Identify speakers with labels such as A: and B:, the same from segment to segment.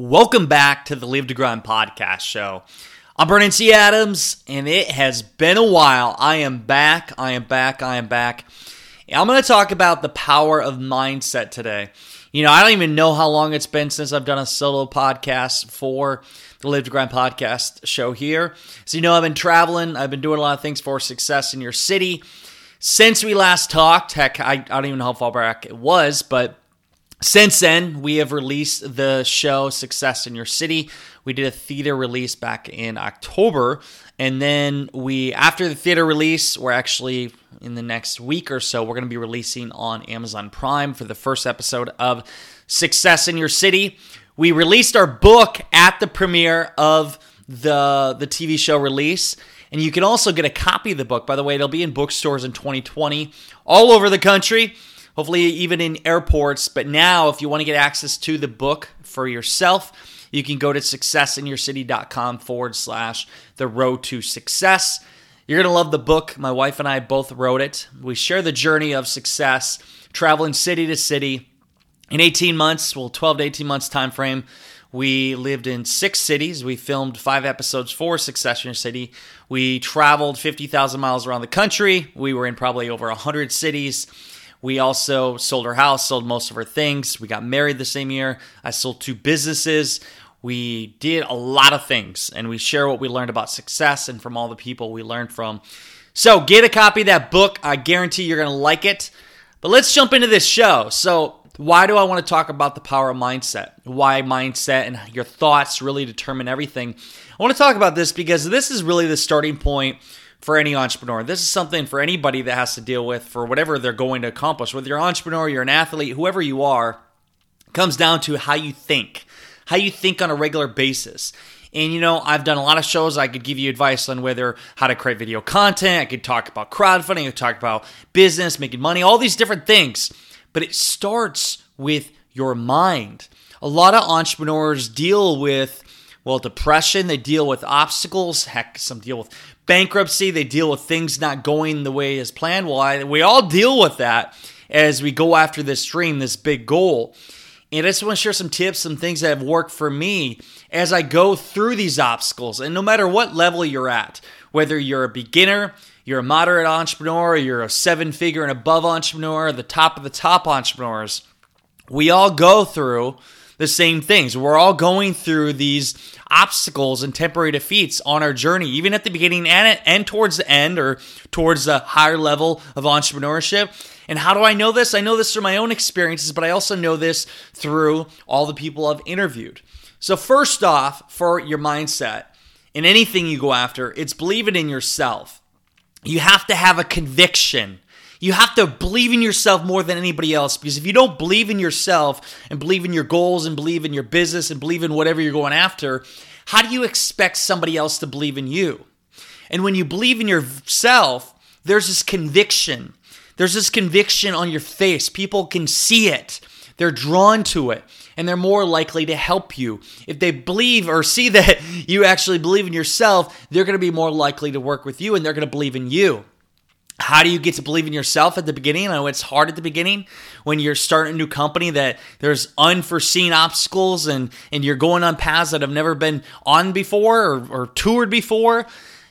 A: Welcome back to the Live to Grind podcast show. I'm Brandon T. Adams, and it has been a while. I am back. I am back. I am back. I'm going to talk about the power of mindset today. You know, I don't even know how long it's been since I've done a solo podcast for the Live to Grind podcast show here. So, you know, I've been traveling, I've been doing a lot of things for success in your city. Since we last talked, heck, I, I don't even know how far back it was, but since then, we have released the show Success in Your City. We did a theater release back in October. And then we, after the theater release, we're actually in the next week or so, we're going to be releasing on Amazon Prime for the first episode of Success in Your City. We released our book at the premiere of the, the TV show release. And you can also get a copy of the book. By the way, it'll be in bookstores in 2020 all over the country hopefully even in airports. But now, if you want to get access to the book for yourself, you can go to successinyourcity.com forward slash the road to success. You're going to love the book. My wife and I both wrote it. We share the journey of success, traveling city to city. In 18 months, well, 12 to 18 months time frame, we lived in six cities. We filmed five episodes for Success in Your City. We traveled 50,000 miles around the country. We were in probably over 100 cities. We also sold our house, sold most of our things. We got married the same year. I sold two businesses. We did a lot of things and we share what we learned about success and from all the people we learned from. So get a copy of that book. I guarantee you're going to like it. But let's jump into this show. So, why do I want to talk about the power of mindset? Why mindset and your thoughts really determine everything? I want to talk about this because this is really the starting point for any entrepreneur. This is something for anybody that has to deal with for whatever they're going to accomplish. Whether you're an entrepreneur, you're an athlete, whoever you are, comes down to how you think, how you think on a regular basis. And you know, I've done a lot of shows. I could give you advice on whether how to create video content. I could talk about crowdfunding. I could talk about business, making money, all these different things. But it starts with your mind. A lot of entrepreneurs deal with well, depression, they deal with obstacles, heck, some deal with bankruptcy, they deal with things not going the way as planned. Well, I, we all deal with that as we go after this dream, this big goal. And I just want to share some tips, some things that have worked for me as I go through these obstacles. And no matter what level you're at, whether you're a beginner, you're a moderate entrepreneur, you're a seven figure and above entrepreneur, the top of the top entrepreneurs, we all go through the same things. We're all going through these obstacles and temporary defeats on our journey, even at the beginning and, and towards the end or towards the higher level of entrepreneurship. And how do I know this? I know this through my own experiences, but I also know this through all the people I've interviewed. So, first off, for your mindset in anything you go after, it's believing in yourself. You have to have a conviction you have to believe in yourself more than anybody else because if you don't believe in yourself and believe in your goals and believe in your business and believe in whatever you're going after, how do you expect somebody else to believe in you? And when you believe in yourself, there's this conviction. There's this conviction on your face. People can see it. They're drawn to it and they're more likely to help you. If they believe or see that you actually believe in yourself, they're going to be more likely to work with you and they're going to believe in you. How do you get to believe in yourself at the beginning? I know it's hard at the beginning when you're starting a new company that there's unforeseen obstacles and, and you're going on paths that have never been on before or, or toured before.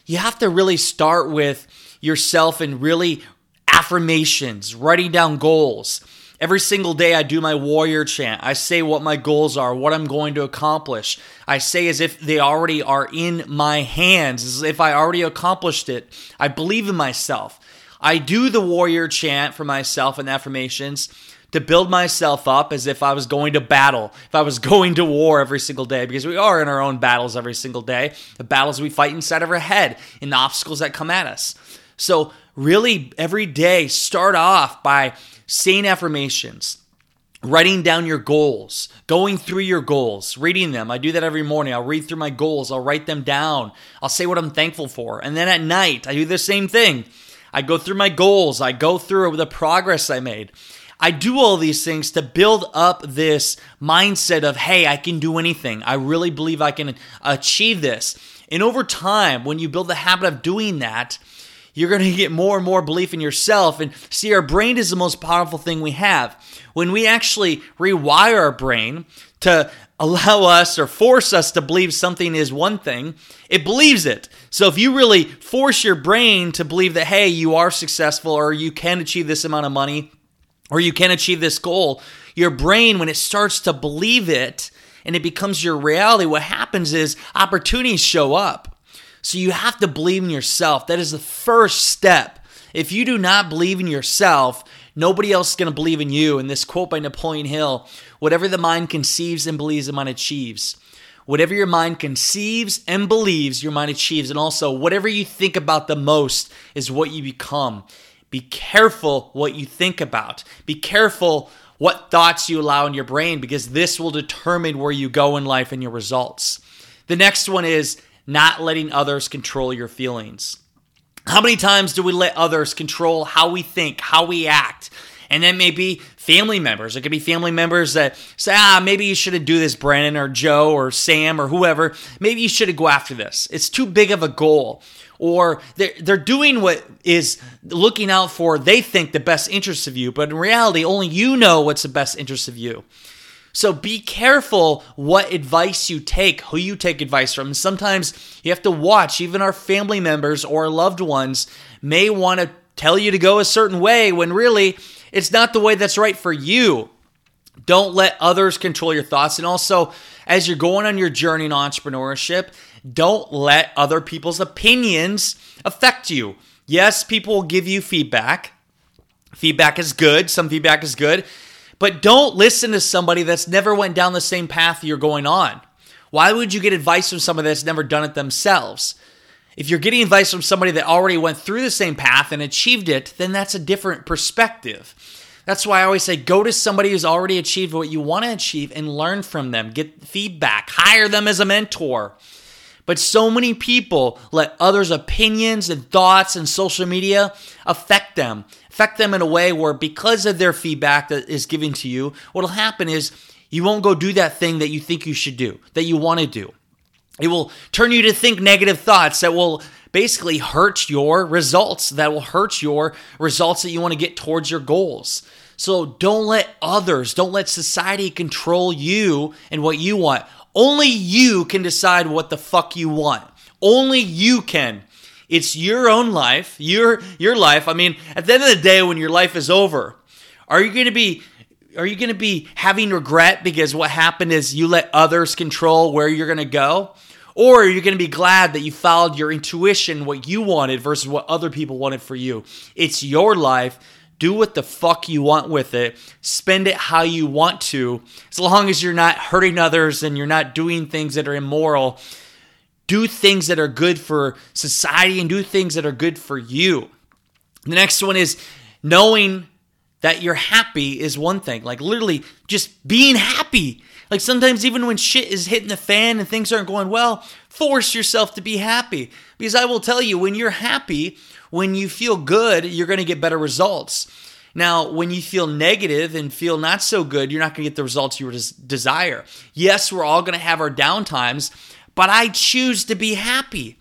A: You have to really start with yourself and really affirmations, writing down goals. Every single day, I do my warrior chant. I say what my goals are, what I'm going to accomplish. I say as if they already are in my hands, as if I already accomplished it. I believe in myself. I do the warrior chant for myself and affirmations to build myself up as if I was going to battle, if I was going to war every single day, because we are in our own battles every single day, the battles we fight inside of our head, and the obstacles that come at us. So, really, every day, start off by saying affirmations. writing down your goals, going through your goals, reading them. I do that every morning. I'll read through my goals, I'll write them down, I'll say what I'm thankful for. And then at night, I do the same thing. I go through my goals, I go through the progress I made. I do all these things to build up this mindset of, hey, I can do anything. I really believe I can achieve this. And over time, when you build the habit of doing that, you're going to get more and more belief in yourself. And see, our brain is the most powerful thing we have. When we actually rewire our brain to allow us or force us to believe something is one thing, it believes it. So if you really force your brain to believe that, hey, you are successful or you can achieve this amount of money or you can achieve this goal, your brain, when it starts to believe it and it becomes your reality, what happens is opportunities show up. So you have to believe in yourself. That is the first step. If you do not believe in yourself, nobody else is going to believe in you. And this quote by Napoleon Hill whatever the mind conceives and believes, the mind achieves. Whatever your mind conceives and believes, your mind achieves. And also, whatever you think about the most is what you become. Be careful what you think about. Be careful what thoughts you allow in your brain because this will determine where you go in life and your results. The next one is not letting others control your feelings. How many times do we let others control how we think, how we act? And then maybe family members. It could be family members that say, ah, maybe you shouldn't do this, Brandon or Joe or Sam or whoever. Maybe you shouldn't go after this. It's too big of a goal. Or they're, they're doing what is looking out for, they think, the best interest of you. But in reality, only you know what's the best interest of you. So be careful what advice you take, who you take advice from. Sometimes you have to watch, even our family members or loved ones may want to tell you to go a certain way when really it's not the way that's right for you. Don't let others control your thoughts. And also, as you're going on your journey in entrepreneurship, don't let other people's opinions affect you. Yes, people will give you feedback. Feedback is good. Some feedback is good. But don't listen to somebody that's never went down the same path you're going on. Why would you get advice from somebody that's never done it themselves? If you're getting advice from somebody that already went through the same path and achieved it, then that's a different perspective. That's why I always say go to somebody who's already achieved what you want to achieve and learn from them. Get feedback, hire them as a mentor. But so many people let others' opinions and thoughts and social media affect them, affect them in a way where because of their feedback that is given to you, what'll happen is you won't go do that thing that you think you should do, that you want to do. It will turn you to think negative thoughts that will basically hurt your results, that will hurt your results that you want to get towards your goals. So don't let others, don't let society control you and what you want. Only you can decide what the fuck you want. Only you can. It's your own life, your your life. I mean, at the end of the day when your life is over, are you going to be are you going to be having regret because what happened is you let others control where you're going to go? Or you're you going to be glad that you followed your intuition, what you wanted versus what other people wanted for you? It's your life. Do what the fuck you want with it. Spend it how you want to. As long as you're not hurting others and you're not doing things that are immoral, do things that are good for society and do things that are good for you. The next one is knowing that you're happy is one thing. Like literally just being happy. Like sometimes even when shit is hitting the fan and things aren't going well, force yourself to be happy. Because I will tell you, when you're happy, when you feel good, you're going to get better results. Now, when you feel negative and feel not so good, you're not going to get the results you desire. Yes, we're all going to have our downtimes, but I choose to be happy.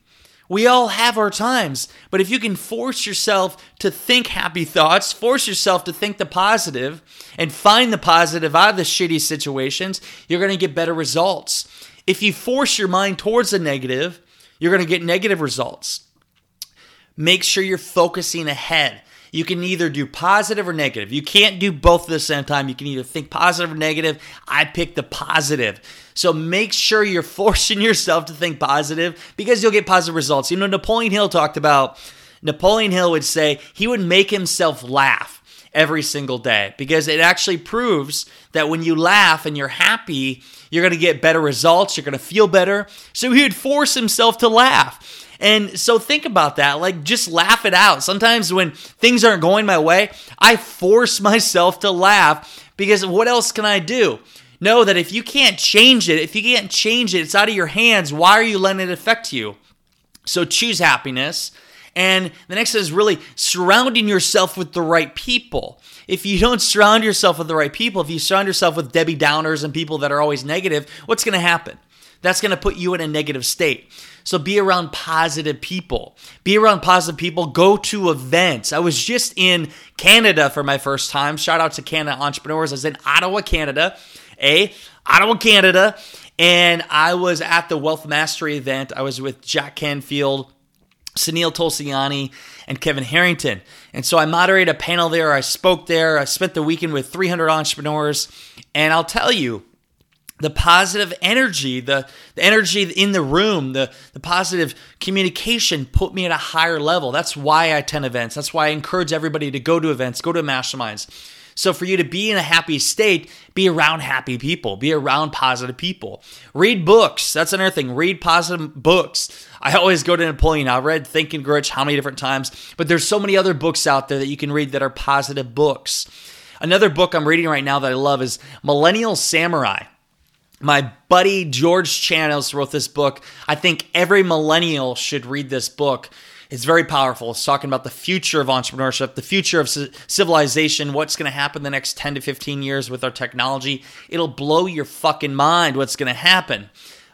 A: We all have our times, but if you can force yourself to think happy thoughts, force yourself to think the positive, and find the positive out of the shitty situations, you're to get better results. If you force your mind towards the negative, you're to get negative results. Make sure you're focusing ahead. You can either do positive or negative. You can't do both at the same time. You can either think positive or negative. I pick the positive. So make sure you're forcing yourself to think positive because you'll get positive results. You know, Napoleon Hill talked about, Napoleon Hill would say he would make himself laugh every single day because it actually proves that when you laugh and you're happy, you're going to get better results, you're going to feel better. So he would force himself to laugh. And so think about that. Like, just laugh it out. Sometimes when things aren't going my way, I force myself to laugh because what else can I do? Know that if you can't change it, if you can't change it, it's out of your hands. Why are you letting it affect you? So choose happiness. And the next is really surrounding yourself with the right people. If you don't surround yourself with the right people, if you surround yourself with Debbie Downers and people that are always negative, what's going to happen? That's going to put you in a negative state. So be around positive people. Be around positive people. Go to events. I was just in Canada for my first time. Shout out to Canada entrepreneurs. I was in Ottawa, Canada. A Ottawa, Canada. And I was at the Wealth Mastery event. I was with Jack Canfield, Sunil Tulsiani, and Kevin Harrington. And so I moderated a panel there. I spoke there. I spent the weekend with 300 entrepreneurs. And I'll tell you, the positive energy, the, the energy in the room, the, the positive communication put me at a higher level. That's why I attend events. That's why I encourage everybody to go to events, go to masterminds. So for you to be in a happy state, be around happy people, be around positive people. Read books. That's another thing. Read positive books. I always go to Napoleon. I've read Think and Rich how many different times, but there's so many other books out there that you can read that are positive books. Another book I'm reading right now that I love is Millennial Samurai. My buddy George Chanos wrote this book. I think every millennial should read this book it's very powerful. It's talking about the future of entrepreneurship, the future of civilization, what's going to happen the next 10 to 15 years with our technology. It'll blow your fucking mind what's going to happen.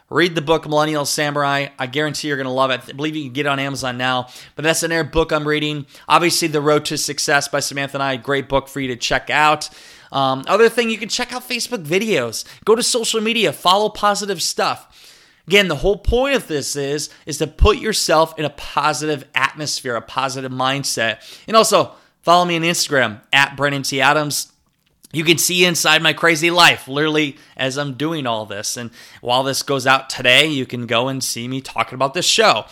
A: Read the book Millennial Samurai. I guarantee you're going to love it. I believe you can get it on Amazon now. But that's another book I'm reading. Obviously, The Road to Success by Samantha and I. Great book for you to check out. Um, other thing, you can check out Facebook videos. Go to social media. Follow positive stuff. Again, the whole point of this is is to put yourself in a positive atmosphere, a positive mindset. And also follow me on Instagram at Brandon T. Adams. You can see inside my crazy life, literally, as I'm doing all this. And while this goes out today, you can go and see me talking about this show.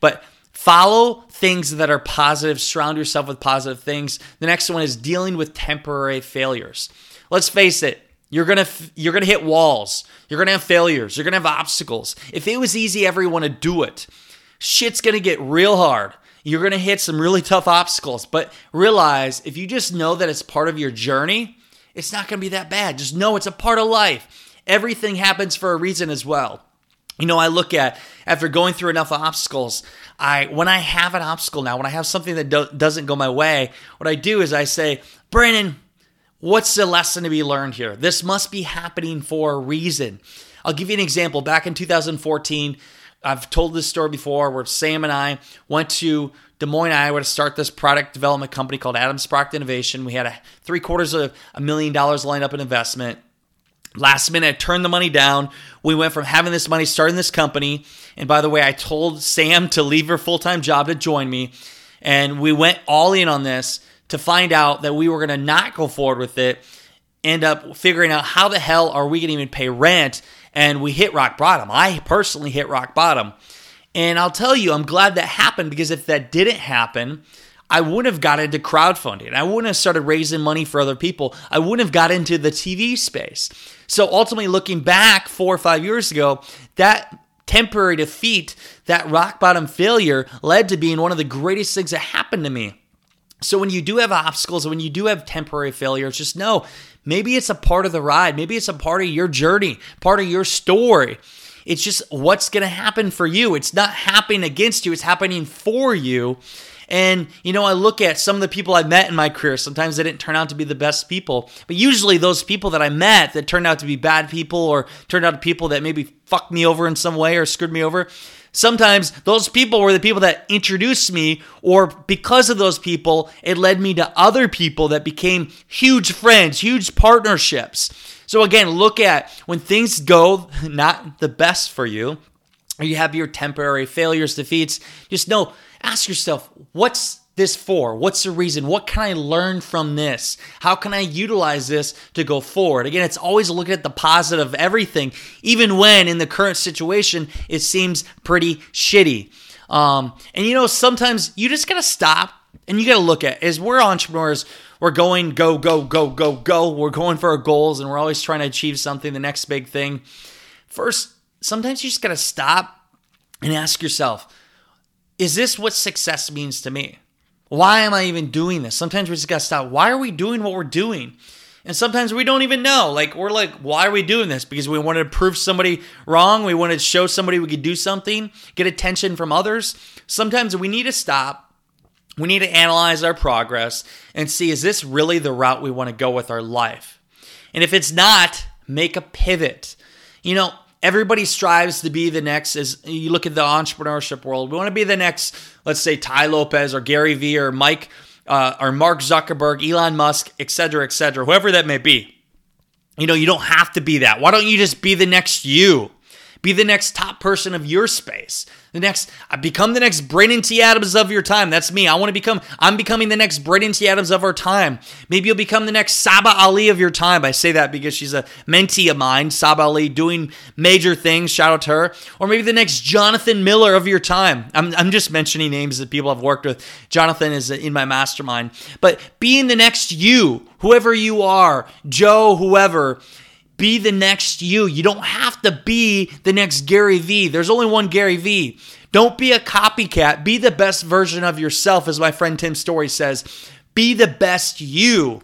A: But follow things that are positive, surround yourself with positive things. The next one is dealing with temporary failures. Let's face it, you're gonna you're gonna hit walls. You're gonna have failures. You're gonna have obstacles. If it was easy, everyone would do it. Shit's gonna get real hard. You're gonna hit some really tough obstacles. But realize if you just know that it's part of your journey, it's not gonna be that bad. Just know it's a part of life. Everything happens for a reason as well. You know, I look at after going through enough obstacles, I when I have an obstacle now, when I have something that do, doesn't go my way, what I do is I say, Brandon, What's the lesson to be learned here? This must be happening for a reason. I'll give you an example. Back in 2014, I've told this story before where Sam and I went to Des Moines, Iowa to start this product development company called Adams Product Innovation. We had a three quarters of a million dollars lined up in investment. Last minute, I turned the money down. We went from having this money, starting this company. And by the way, I told Sam to leave her full time job to join me. And we went all in on this to find out that we were going to not go forward with it, end up figuring out how the hell are we going to even pay rent, and we hit rock bottom. I personally hit rock bottom. And I'll tell you, I'm glad that happened because if that didn't happen, I wouldn't have got into crowdfunding. I wouldn't have started raising money for other people. I wouldn't have got into the TV space. So ultimately, looking back four or five years ago, that temporary defeat, that rock bottom failure led to being one of the greatest things that happened to me. So when you do have obstacles, when you do have temporary failures, just know maybe it's a part of the ride. Maybe it's a part of your journey, part of your story. It's just what's going to happen for you. It's not happening against you, it's happening for you. And, you know, I look at some of the people I met in my career. Sometimes they didn't turn out to be the best people, but usually those people that I met that turned out to be bad people or turned out to people that maybe fucked me over in some way or screwed me over, Sometimes those people were the people that introduced me, or because of those people, it led me to other people that became huge friends, huge partnerships. So, again, look at when things go not the best for you, or you have your temporary failures, defeats, just know, ask yourself, what's this for? What's the reason? What can I learn from this? How can I utilize this to go forward? Again, it's always looking at the positive of everything, even when in the current situation it seems pretty shitty. Um, and you know, sometimes you just gotta stop And you got to look at as we're entrepreneurs, we're going go go go go go. We're going for our goals and we're always trying to achieve something, the next big thing. First, sometimes you just got to stop and ask yourself, is this what success means to me? Why am I even doing this? Sometimes we just got to stop. Why are we doing what we're doing? And sometimes we don't even know. Like, we're like, why are we doing this? Because we wanted to prove somebody wrong. We wanted to show somebody we could do something, get attention from others. Sometimes we need to stop. We need to analyze our progress and see is this really the route we want to go with our life? And if it's not, make a pivot. You know, everybody strives to be the next as you look at the entrepreneurship world we want to be the next let's say Tai Lopez or Gary Vee or Mike uh, or Mark Zuckerberg Elon Musk et cetera et cetera whoever that may be you know you don't have to be that why don't you just be the next you be the next top person of your space the next I become the next Brandon T. Adams of your time. That's me. I want to become I'm becoming the next Brandon T. Adams of our time. Maybe you'll become the next Saba Ali of your time. I say that because she's a mentee of mine, Saba Ali, doing major things. Shout out to her. Or maybe the next Jonathan Miller of your time. I'm, I'm just mentioning names that people I've worked with. Jonathan is in my mastermind. But being the next you, whoever you are, Joe, whoever, be the next you. You don't have to be the next Gary Vee. There's only one Gary Vee. Don't be a copycat. Be the best version of yourself, as my friend Tim Storey says. Be the best you.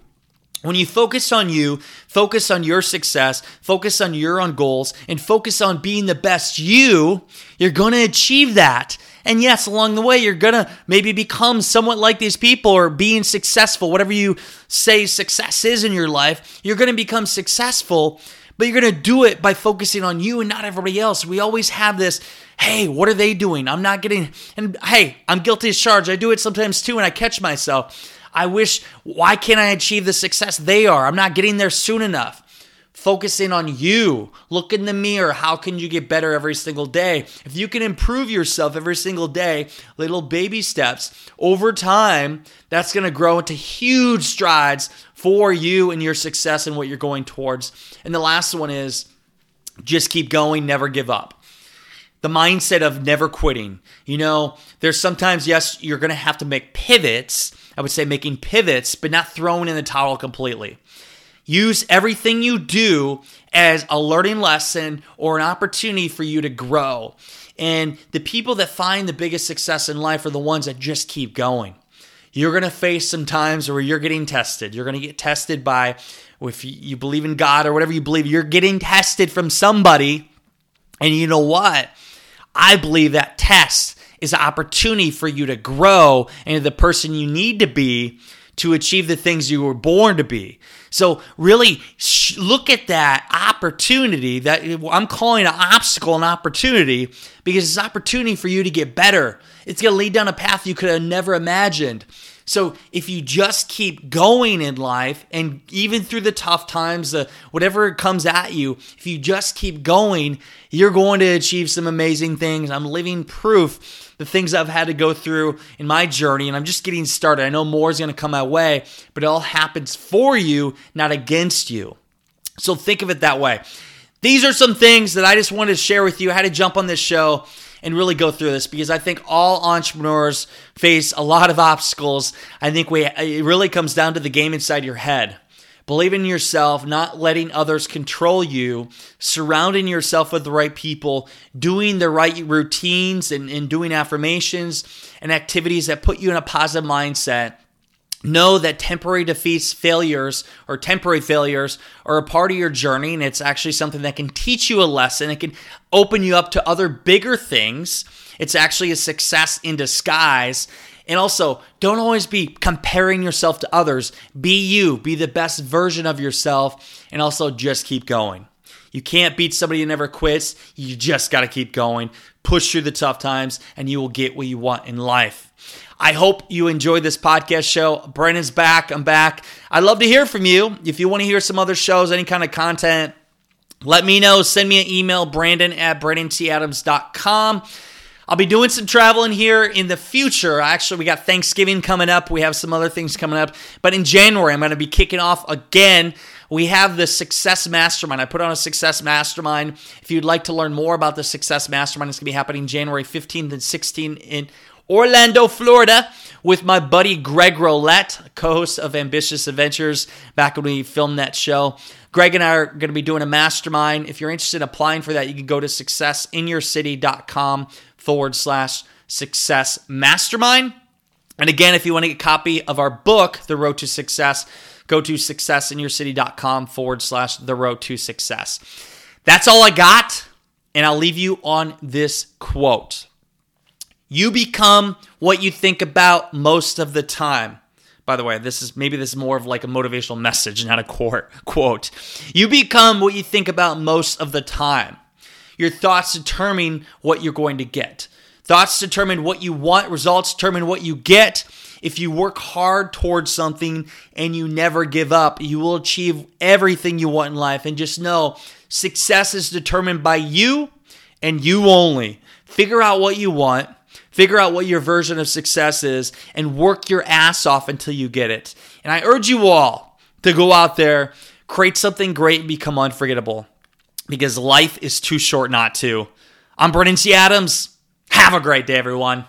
A: When you focus on you, focus on your success, focus on your own goals, and focus on being the best you, you're going to achieve that. And yes, along the way, you're going to maybe become somewhat like these people or being successful, whatever you say success is in your life, you're going to become successful, but you're going to do it by focusing on you and not everybody else. We always have this, hey, what are they doing? I'm not getting, and hey, I'm guilty as charged. I do it sometimes too, and I catch myself. I wish, why can't I achieve the success they are? I'm not getting there soon enough. Focusing on you. Look in the mirror. How can you get better every single day? If you can improve yourself every single day, little baby steps, over time, that's going to grow into huge strides for you and your success and what you're going towards. And the last one is just keep going, never give up. The mindset of never quitting. You know, there's sometimes, yes, you're going to have to make pivots. I would say making pivots, but not throwing in the towel completely. Use everything you do as a learning lesson or an opportunity for you to grow. And the people that find the biggest success in life are the ones that just keep going. You're going to face some times where you're getting tested. You're going to get tested by, if you believe in God or whatever you believe, you're getting tested from somebody. And you know what? I believe that test is an opportunity for you to grow into the person you need to be to achieve the things you were born to be. So really sh- look at that opportunity that I'm calling an obstacle an opportunity because it's an opportunity for you to get better. It's going to lead down a path you could have never imagined. So if you just keep going in life and even through the tough times, the whatever comes at you, if you just keep going, you're going to achieve some amazing things. I'm living proof the things I've had to go through in my journey, and I'm just getting started. I know more is going to come my way, but it all happens for you, not against you. So think of it that way. These are some things that I just wanted to share with you. I had to jump on this show and really go through this because I think all entrepreneurs face a lot of obstacles. I think we it really comes down to the game inside your head. Believing in yourself, not letting others control you, surrounding yourself with the right people, doing the right routines and, and doing affirmations and activities that put you in a positive mindset know that temporary defeats, failures, or temporary failures are a part of your journey, and it's actually something that can teach you a lesson. It can open you up to other bigger things. It's actually a success in disguise. And also, don't always be comparing yourself to others. Be you, be the best version of yourself, and also just keep going. You can't beat somebody who never quits. You just got to keep going, push through the tough times, and you will get what you want in life. I hope you enjoyed this podcast show. Brandon's back. I'm back. I'd love to hear from you. If you want to hear some other shows, any kind of content, let me know. Send me an email, brandon at brandonTadams.com. I'll be doing some traveling here in the future. Actually, we got Thanksgiving coming up. We have some other things coming up. But in January, I'm going to be kicking off again. We have the Success Mastermind. I put on a Success Mastermind. If you'd like to learn more about the Success Mastermind, it's going to be happening January 15th and 16th in Orlando, Florida, with my buddy Greg Rollett, co host of Ambitious Adventures, back when we filmed that show. Greg and I are going to be doing a mastermind. If you're interested in applying for that, you can go to successinyourcity.com forward slash success mastermind. And again, if you want to get a copy of our book, The Road to Success, go to successinyourcity.com forward slash The Road to Success. That's all I got. And I'll leave you on this quote You become what you think about most of the time. By the way, this is maybe this is more of like a motivational message, not a quote. You become what you think about most of the time. Your thoughts determine what you're going to get. Thoughts determine what you want, results determine what you get. If you work hard towards something and you never give up, you will achieve everything you want in life. And just know success is determined by you and you only. Figure out what you want, figure out what your version of success is, and work your ass off until you get it. And I urge you all to go out there, create something great, and become unforgettable because life is too short not to. I'm Brandon T. Adams. Have a great day, everyone.